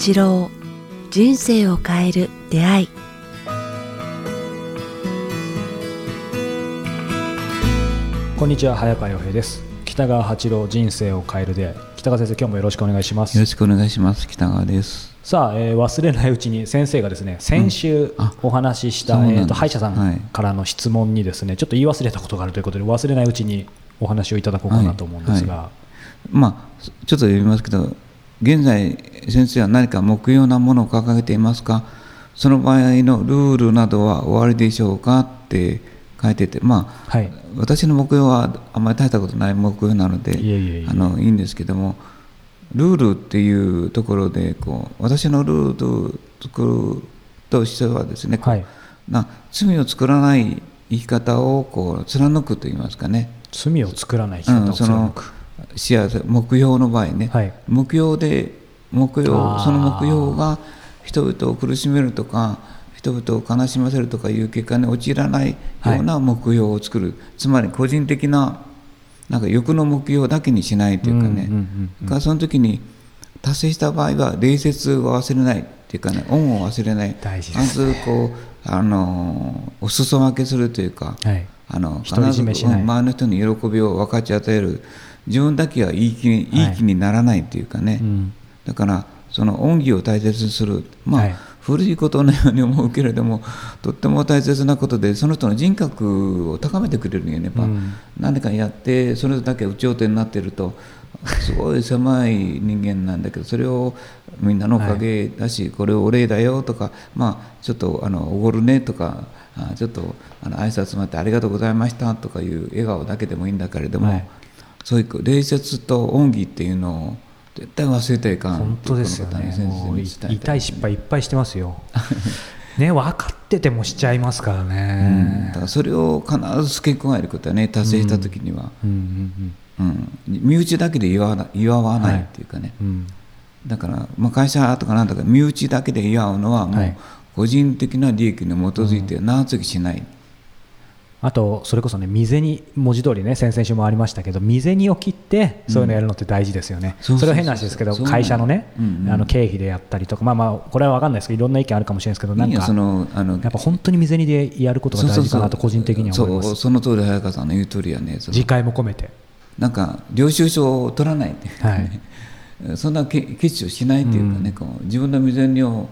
八郎人生を変える出会い。こんにちは早川洋平です。北川八郎人生を変える出会い。北川先生今日もよろしくお願いします。よろしくお願いします。北川です。さあ、えー忘れないうちに先生がですね先週あお話しした、そうなんえーと歯医者さはい。んからの質問にですねちょっと言い忘れたことがあるということで忘れないうちにお話をいただこうかなと思うんですが、はまあちょっと読みますけど現在先生は何か目標なものを掲げていますか？その場合のルールなどは終わりでしょうかって書いててまあはい。私の目標はあんまり大したことない目標なのでいあのいいんですけどもルールっていうところでこう私のルールを作るとしてはですね、はい。な罪を作らない生き方をこう貫くと言いますかね、罪を作らない生き方をうん、幸せ目標の場合ね、はい。目標で目標その目標が人々を苦しめるとか人々を悲しませるとかいう結果に陥らないような目標を作る、つまり個人的ななんか欲の目標だけにしないというかね、うんうんうんうんがその時に達成した場合は礼節を忘れないっていうかね恩を忘れない。大事ですまずこうあのお裾分けするというか、はい。あの必ず周りの人に喜びを分かち与える自分だけはいい気にい。い気にならないというかね、うん。だからその恩義を大切にする。まあ、はい。古いことのように思うけれどもとっても大切なことでその人の人格を高めてくれるよねやっぱ、うん。何かやってそれだけ有頂天になってるとすごい狭い人間なんだけどそれをみんなのおかげだし、これお礼だよとかまあちょっとあのおごるねとかあちょっとあの挨拶待ってありがとうございましたとかいう笑顔だけでもいいんだけれども、はいそういう礼節と恩義っていうのを絶対忘れてはいかん本当ですよね。痛い失敗いっぱいしてますよ。ね分かっててもしちゃいますからうん。ねだからそれを必ず付け加えることはね達成した時には、うん。身内だけで祝わな祝わないっていうかね、うんうん。だから、まあ、会社とかなんだか身内だけで祝うのはもはい。う個人的な利益に基づいて長続きしない、あとそれこそね未銭文字通りね先々週もありましたけど未銭を切ってそういうのやるのって大事ですよね、それは変な話ですけど会社のね、あの経費でやったりとかまあまあこれは分かんないですけどいろんな意見あるかもしれないですけどなんかそのあのやっぱ本当に未銭でやることが大事かなと個人的には思います。そうその通り早川さんの言う通りやね次回も込めて。なんか領収書を取らないってい そんなけ決心をしないっていうかね、こう自分の未然を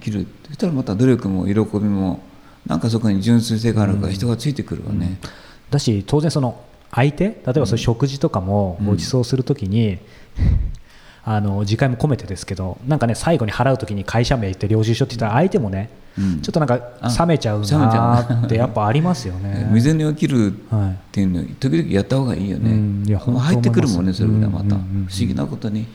切る。そしたらまた努力も喜びもなんかそこに純粋性があるから人がついてくるわね、だし当然その相手例えばそう食事とかもご馳走するときに、あの次回も込めてですけどなんかね最後に払うときに会社名言って領収書って言ったら相手もね、うん。ちょっとなんかあ冷めちゃうなってやっぱありますよね。未然を切るはいっていうの時々やった方がいいよね、うん。入ってくるもんねそれがまた、思いますうんうんうんうん。不思議なことに、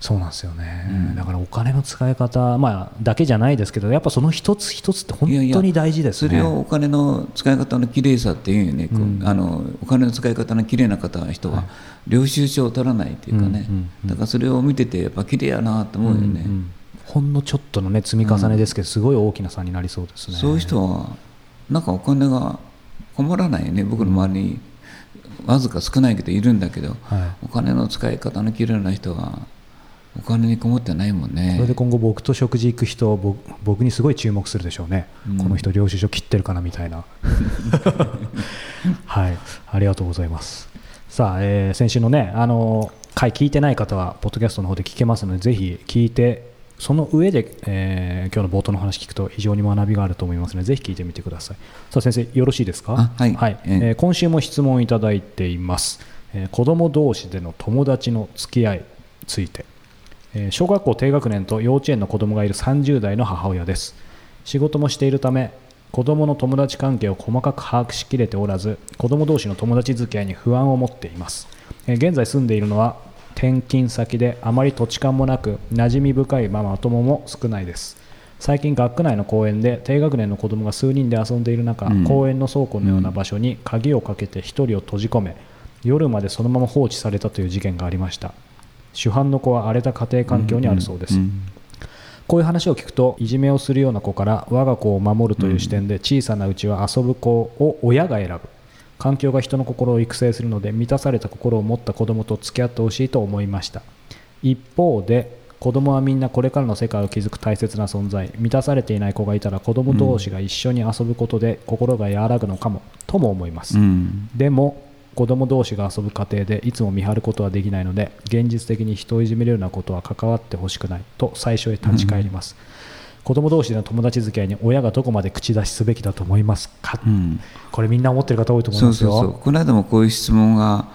そうなんですよね、うん。だからお金の使い方、まあ、だけじゃないですけどやっぱその一つ一つって本当に大事ですね。それをお金の使い方の綺麗さっていうよね、こううんあのお金の使い方の綺麗な方は人は、領収書を取らないっていうかね、うんうんうん。だからそれを見ててやっぱ綺麗やなと思うよね、うんうんほんのちょっとの、ね、積み重ねですけど、すごい大きな差になりそうですね。そういう人はなんかお金が困らないよね。僕の周りにわずか少ないけどいるんだけど、はお金の使い方の綺麗な人はお金に困ってないもんね。それで今後僕と食事行く人僕僕にすごい注目するでしょうね、うん。この人領収書切ってるかなみたいな。はい。ありがとうございます。さあ、えー先週のねあの回聞いてない方はポッドキャストの方で聞けますのでぜひ聞いてその上で、えー今日の冒頭の話聞くと非常に学びがあると思いますのでぜひ聞いてみてください。さあ先生よろしいですか？あはい。ええ。えー今週も質問いただいています、えー子供同士での友達の付き合いについて。えー小学校低学年と幼稚園の子供がいる30代の母親です。仕事もしているため子供の友達関係を細かく把握しきれておらず子供同士の友達付き合いに不安を持っています。えー現在住んでいるのは転勤先であまり土地勘もなく馴染み深いまま友も少ないです。最近学区内の公園で低学年の子供が数人で遊んでいる中、うん。公園の倉庫のような場所に鍵をかけて1人を閉じ込め夜までそのまま放置されたという事件がありました主犯の子は荒れた家庭環境にあるそうです、ん。こういう話を聞くといじめをするような子から我が子を守るという視点で小さなうちは遊ぶ子を親が選ぶ。環境が人の心を育成するので満たされた心を持った子供と付き合ってほしいと思いました。一方で子供はみんなこれからの世界を築く大切な存在。満たされていない子がいたら子供同士が一緒に遊ぶことで心が和らぐのかもとも思います、うん。でも子供同士が遊ぶ過程でいつも見張ることはできないので現実的に人をいじめるようなことは関わってほしくないと最初へ立ち返ります、子供同士での友達付き合いに親がどこまで口出しすべきだと思いますか、うん。これみんな思ってる方多いと思いますよ。そうこの間もこういう質問が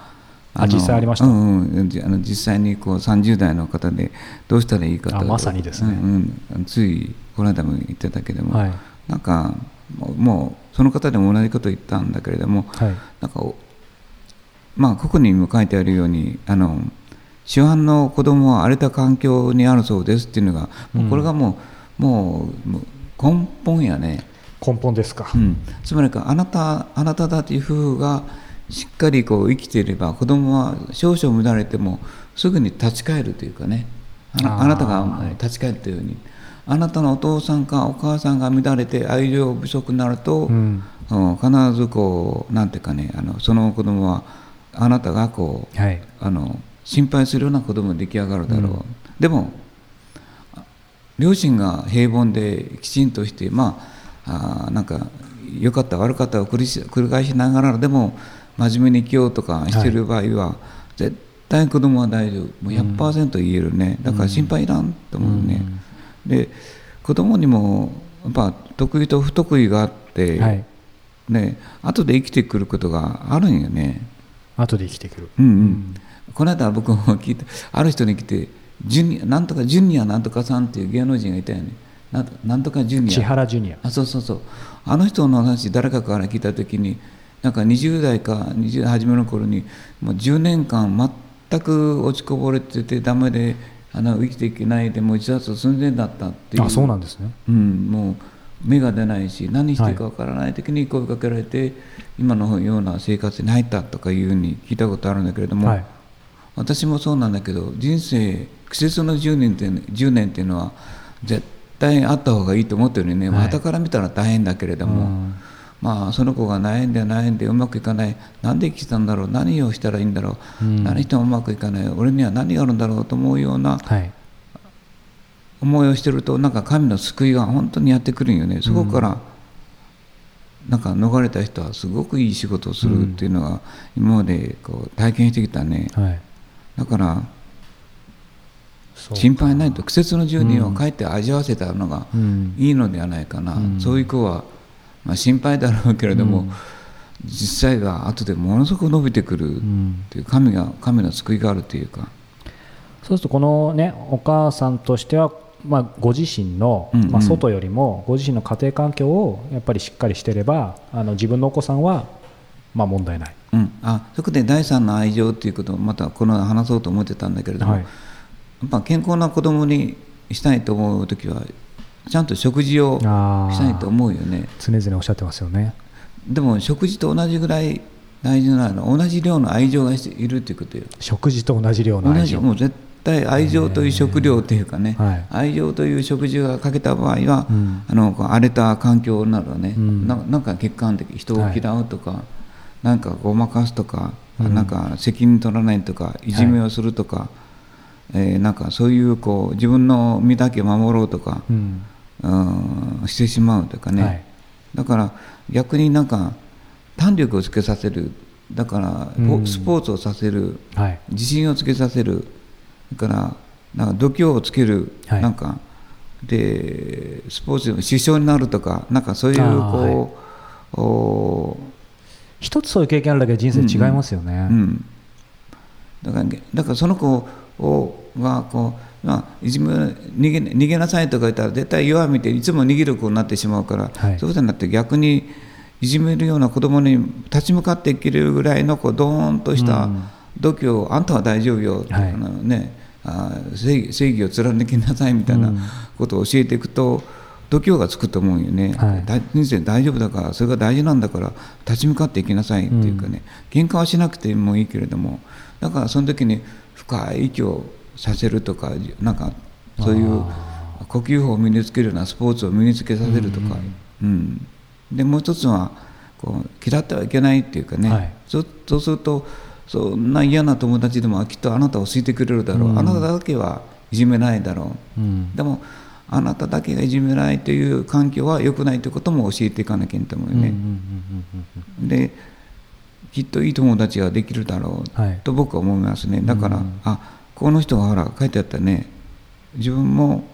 のあ実際ありました？うんうん、じあの実際にこう30代の方でどうしたらいいかと。あまさにですね。うんうん、ついこの間も言ってたけども、はい。なんかもうその方でも同じこと言ったんだけれどもはい。なんかおまあここにも書いてあるようにあの市販の子供は荒れた環境にあるそうですっていうのが、もうこれがもうもう根本やね。根本ですか、うん、つまりかあなたあなただという夫婦がしっかりこう生きていれば子供は少々乱れてもすぐに立ち返るというかね。あなたがはい。立ち返ったように、あなたのお父さんかお母さんが乱れて愛情不足になると、うん。うん必ずこうなんていうかねあのその子供はあなたがこうはい。あの心配するような子供が出来上がるだろう、うん。でもあ両親が平凡できちんとしてまああーなんか良かった悪かったを繰りし繰り返しながらでも真面目に生きようとかしてる場合は、絶対子供は大丈夫。もう100%言えるね、だから心配いらんと思うね、で子供にもやっぱ得意と不得意があって、はい。ね後で生きてくることがあるんよね。後で生きてくる、うんうん、この間僕も聞いてある人に来てジュニアなんとかジュニアなんとかさんっていう芸能人がいたよね。ななんとかジュニ千ア原ジュニア。あそうそうそう。あの人の話誰かから聞いた時になんか20代か20代初めの頃にもう10年間全く落ちこぼれててダメであの生きていけないでもう自殺寸前だったっていう。あそうなんですね。うん、もう芽が出ないし何していいかわからない時に声かけられて、今のような生活に入ったとかいうふうに聞いたことあるんだけれども、はい。私もそうなんだけど人生季節の10年って10年っていうのは絶対あった方がいいと思ってるよね、はい。傍から見たら大変だけれども、うん。まあその子が悩んで悩んでうまくいかない。なんで生きてたんだろう。何をしたらいいんだろう、うん。何してもうまくいかない。俺には何があるんだろうと思うようなはい思いをしてるとなんか神の救いが本当にやってくるんよね。そこから、なんか逃れた人はすごくいい仕事をするっていうのは今までこう体験してきたね。はい。だから心配ないと季節の住人を帰って味わわせたのがうん。いいのではないかな、うん。そういう子は、まあ、心配だろうけれども、うん。実際が後でものすごく伸びてくるっうん。ていう神が神の救いがあるというか、そうするとこのねお母さんとしては、まあ、ご自身の、まあ、外よりもご自身の家庭環境をやっぱりしっかりしてればあの自分のお子さんは、まあ、問題ない、うん、あそこで第三の愛情っていうことをまたこの話そうと思ってたんだけれども、はい。やっぱ健康な子供にしたいと思う時はちゃんと食事をしたいと思うよね。常々おっしゃってますよね。でも食事と同じぐらい大事なのは同じ量の愛情がいるっていうことよ。食事と同じ量の同愛情。じもう絶対愛情という食料っていうかね、はい。愛情という食事が欠けた場合は、うん。あの荒れた環境になるわね、うん。ななんか客観的人を嫌うとか、なんかごまかすとか、うん。なんか責任取らないとかいじめをするとか、えーなんかそういうこう自分の身だけ守ろうとか、うん。うんしてしまうとかね、はい。だから逆になんか胆力をつけさせる。だから、うん。スポーツをさせる。はい。自信をつけさせるそれからなんか度胸をつける、はい。なんかでスポーツの支障になるとかなんかそういうこう、お一つそういう経験あるだけで人生違いますよね、うん、だからだからその子をがこう、まあ、いじめ逃げ逃げなさいとか言ったら絶対弱みていつも逃げる子になってしまうから、はい。そういうことになって逆にいじめるような子供に立ち向かっていけるぐらいのこうドーンとしたうん度胸、あんたは大丈夫よ、はい。あのね、あ正義正義を貫きなさいみたいなうん。ことを教えていくと、度胸がつくと思うよね、はい。だ人生大丈夫だからそれが大事なんだから立ち向かっていきなさいっていうかね、喧嘩はしなくてもいいけれどもだからその時に深い息をさせるとかなんかそういう呼吸法を身につけるようなスポーツを身につけさせるとか、うんでもう一つはこう嫌ってはいけないっていうかね、はい。そそうするとそんな嫌な友達でもきっとあなたを好いてくれるだろう、うん。あなただけはいじめないだろう、うん。でもあなただけがいじめないという環境は良くないということも教えていかなきゃいけないと思うよね、できっといい友達ができるだろう。はい。と僕は思いますね。だから、うん。あこの人がほら書いてあったね。自分も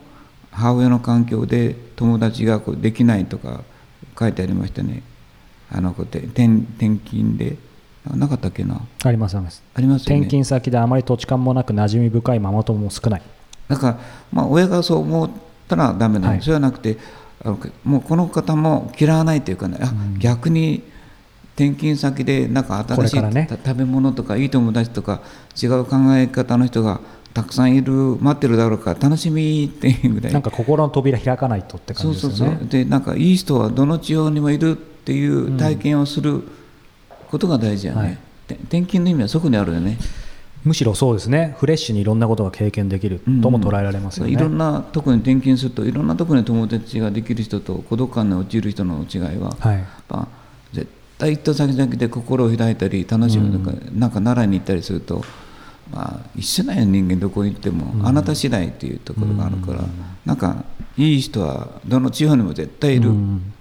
母親の環境で友達がこうできないとか書いてありましたね。あのこうて転転勤で。あなかったっけな？ありますあります。ありますよね。転勤先であまり土地勘もなく馴染み深いママ友も少ない。だから、まあ、親がそう思ったらダメなの、はい。そうじゃなくてあのもうこの方も嫌わないというかねあ、うん。逆に転勤先でなんか新しい、ね。た食べ物とかいい友達とか違う考え方の人がたくさんいる待ってるだろうから楽しみっていうぐらい。なんか心の扉開かないとって感そうじですよね。そうそうでなんかいい人はどの地方にもいるっていう体験をすることが大事やね、はい。て転勤の意味はそこにあるよね。むしろそうですね。フレッシュにいろんなことが経験できるとも捉えられますよね、いろんな特に転勤するといろんなところに友達ができる人と孤独感に陥る人の違いは、はい。やっぱ絶対行った先々で心を開いたり楽しむとか、なんか習いに行ったりすると、まあ、一緒なんよ人間どこに行っても、うん。あなた次第っていうところがあるから、なんかいい人はどの地方にも絶対いる、うん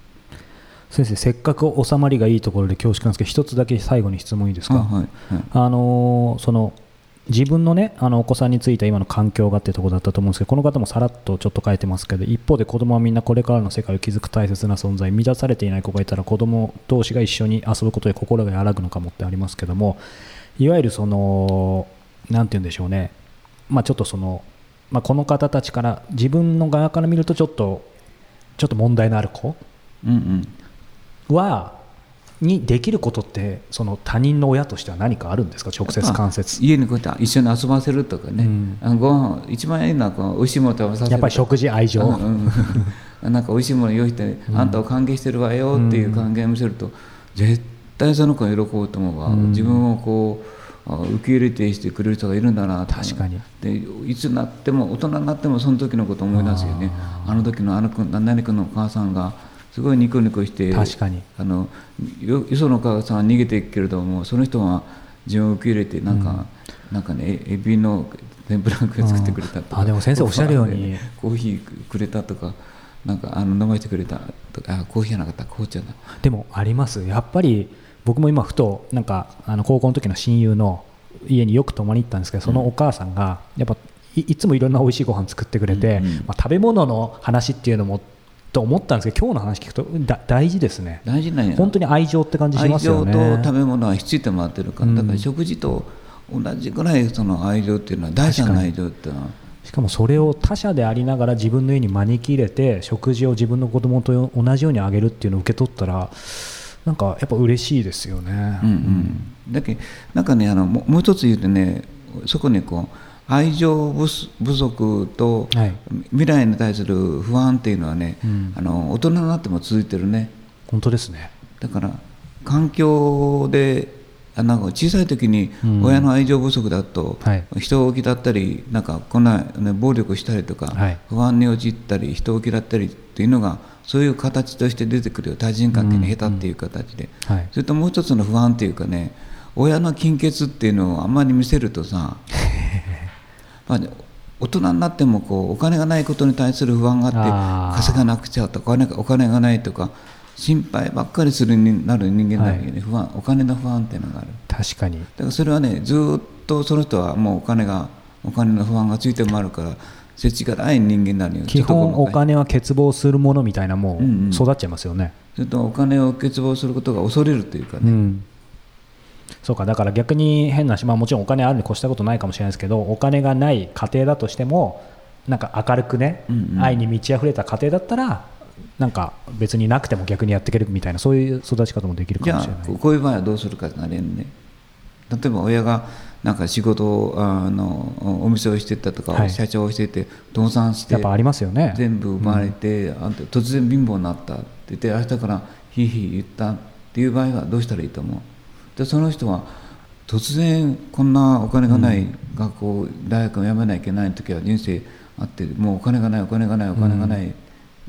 先生せっかく収まりがいいところで恐縮なんですけど一つだけ最後に質問いいですか、あはいはい。あのーその自分のねあのお子さんについた今の環境がってところだったと思うんですけどこの方もさらっとちょっと書いてますけど一方で子供はみんなこれからの世界を築く大切な存在満たされていない子がいたら子供同士が一緒に遊ぶことで心が和らぐのかもってありますけどもいわゆるそのなんて言うんでしょうね。まあちょっとその、まあ、この方たちから自分の側から見るとちょっとちょっと問題のある子うんうんはにできることってその他人の親としては何かあるんですか？直接間接。家にこうやって一緒に遊ばせるとかね、うん。あのご飯一番いいのはこう美味しいもの食べさせるやっぱり食事愛情、うんうんうん。なんか美味しいもの用意して、あんたを歓迎してるわよっていう歓迎を見せると、絶対その子が喜ぶと思うわ、うん。自分をこうあ受け入れてしてくれる人がいるんだなと確かに。でいつになっても大人になってもその時のことを思い出すよね。あの時のあの子何々君のお母さんがすごいニコニコして確かに。あのよよそのお母さんは逃げていくけれどもその人は自分を受け入れてなんか、なんかねエエビの天ぷら作ってくれたとか、あでも先生おっしゃるように。コーヒーくれたとかなんかあの飲ませてくれたとかあコーヒーじゃなかった紅茶だ。でもあります。やっぱり僕も今ふとなんかあの高校の時の親友の家によく泊まりに行ったんですけどそのお母さんがやっぱいいつもいろんな美味しいご飯作ってくれて、うんうん。まあ、食べ物の話っていうのもと思ったんですけど今日の話聞くとだ大事ですね。大事なんや。本当に愛情って感じし愛ますよね。情と食べ物はひっついてもらってるから、うん。だから食事と同じぐらいその愛情っていうのは第三の愛情っていうのは。しかもそれを他者でありながら自分の家に招き入れて食事を自分の子供と同じようにあげるっていうのを受け取ったらなんかやっぱ嬉しいですよね。うんうん、だけどなんかねあのももう一つ言うとねそこにこう愛情不足とはい。未来に対する不安っていうのはね、うん。あの大人になっても続いてるね。本当ですね。だから環境であなんか小さい時にうん。親の愛情不足だと、はい。人を嫌ったりなんかこんな、ね、暴力したりとか、はい。不安に陥ったり人を嫌ったりっていうのがそういう形として出てくるよ。対人関係に下手っていう形で、はい。それともう一つの不安っていうかね親の金欠っていうのをあんまり見せるとさ まあね大人になってもこうお金がないことに対する不安があって稼がなくちゃとかお金がお金がないとか心配ばっかりするになる人間だけどね、不安お金の不安っていうのがある。確かに。だからそれはねずーっとその人はもうお金がお金の不安がついてもあるから世知がない人間になるよ基本お金は欠乏するものみたいなもううんうん。育っちゃいますよね。それとお金を欠乏することが恐れるというかね、うんそうかだから逆に変なし、まあ、もちろんお金あるに越したことないかもしれないですけどお金がない家庭だとしてもなんか明るくね、うんうん。愛に満ち溢れた家庭だったらなんか別になくても逆にやっていけるみたいなそういう育ち方もできるかもしれない。あこうこういう場合はどうするかなれんね。例えば親がなんか仕事をあのお店をしてたとか、はい。社長をしてて倒産してやっぱありますよね。全部奪われて、あん。た突然貧乏になったって言って明日からひいひい言ったっていう場合はどうしたらいいと思う？でその人は突然こんなお金がない学校、大学を辞めなきゃいけない時は人生あってもうお金がないお金がないお金がない、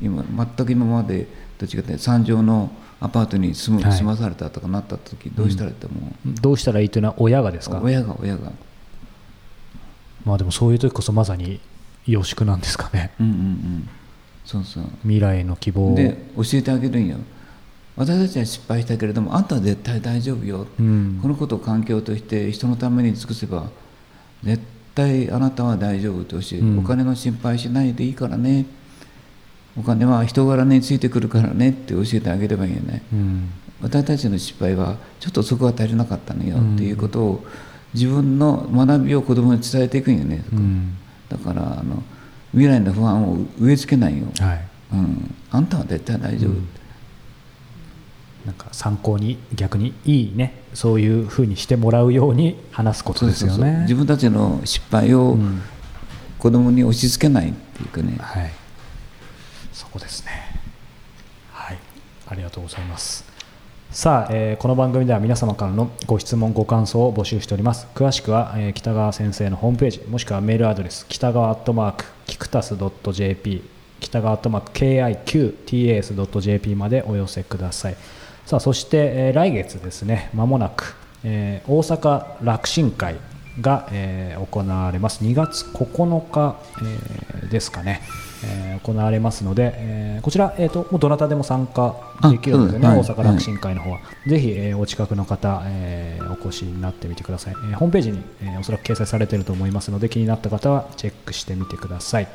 今全く今までと違って三畳のアパートに住む、はい。住まされたとかなった時どうしたらいいと思う、どうしたらいいというのは親がですか？親が親が。まあでもそういう時こそまさに予祝なんですかね。うんうんうん。そうそう。未来への希望を。で教えてあげるんよ私たちは失敗したけれどもあんたは絶対大丈夫よ、うん。このことを環境として人のために尽くせば絶対あなたは大丈夫と教える、うん。お金の心配しないでいいからね。お金は人柄についてくるからねって教えてあげればいいよね。うん。私たちの失敗はちょっとそこは足りなかったのようん。っていうことを自分の学びを子供に伝えていくんよね、うん。だからあの未来の不安を植え付けないよ、はい。うん、あんたは絶対大丈夫、うんなんか参考に逆にいいねそういうふうにしてもらうように話すことですよね。自分たちの失敗をうん。子供に押し付けないっていうかね、はい。そこですね。はい。ありがとうございます。さあ、えーこの番組では皆様からのご質問ご感想を募集しております。詳しくは、えー北川先生のホームページもしくはメールアドレス北川アットマークキクタス .jp 北川アットマーク KIQTAS.jp までお寄せくださいさあそして、えー来月ですねまもなく、えー大阪楽神会が、えー行われます。2月9日、えーですかね、えー行われますので、えーこちら、えー、とどなたでも参加できるんでね、あ大阪楽神会の方は、ぜひ、えーお近くの方、えーお越しになってみてください、えーホームページに、えーおそらく掲載されていると思いますので気になった方はチェックしてみてください、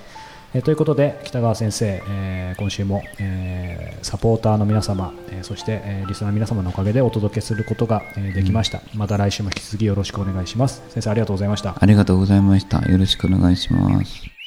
えーということで北川先生、えー今週も、えーサポーターの皆様、えーそして、えーリスナーの皆様のおかげでお届けすることが、えーできました、また来週も引き続きよろしくお願いします。先生ありがとうございました。ありがとうございました。よろしくお願いします「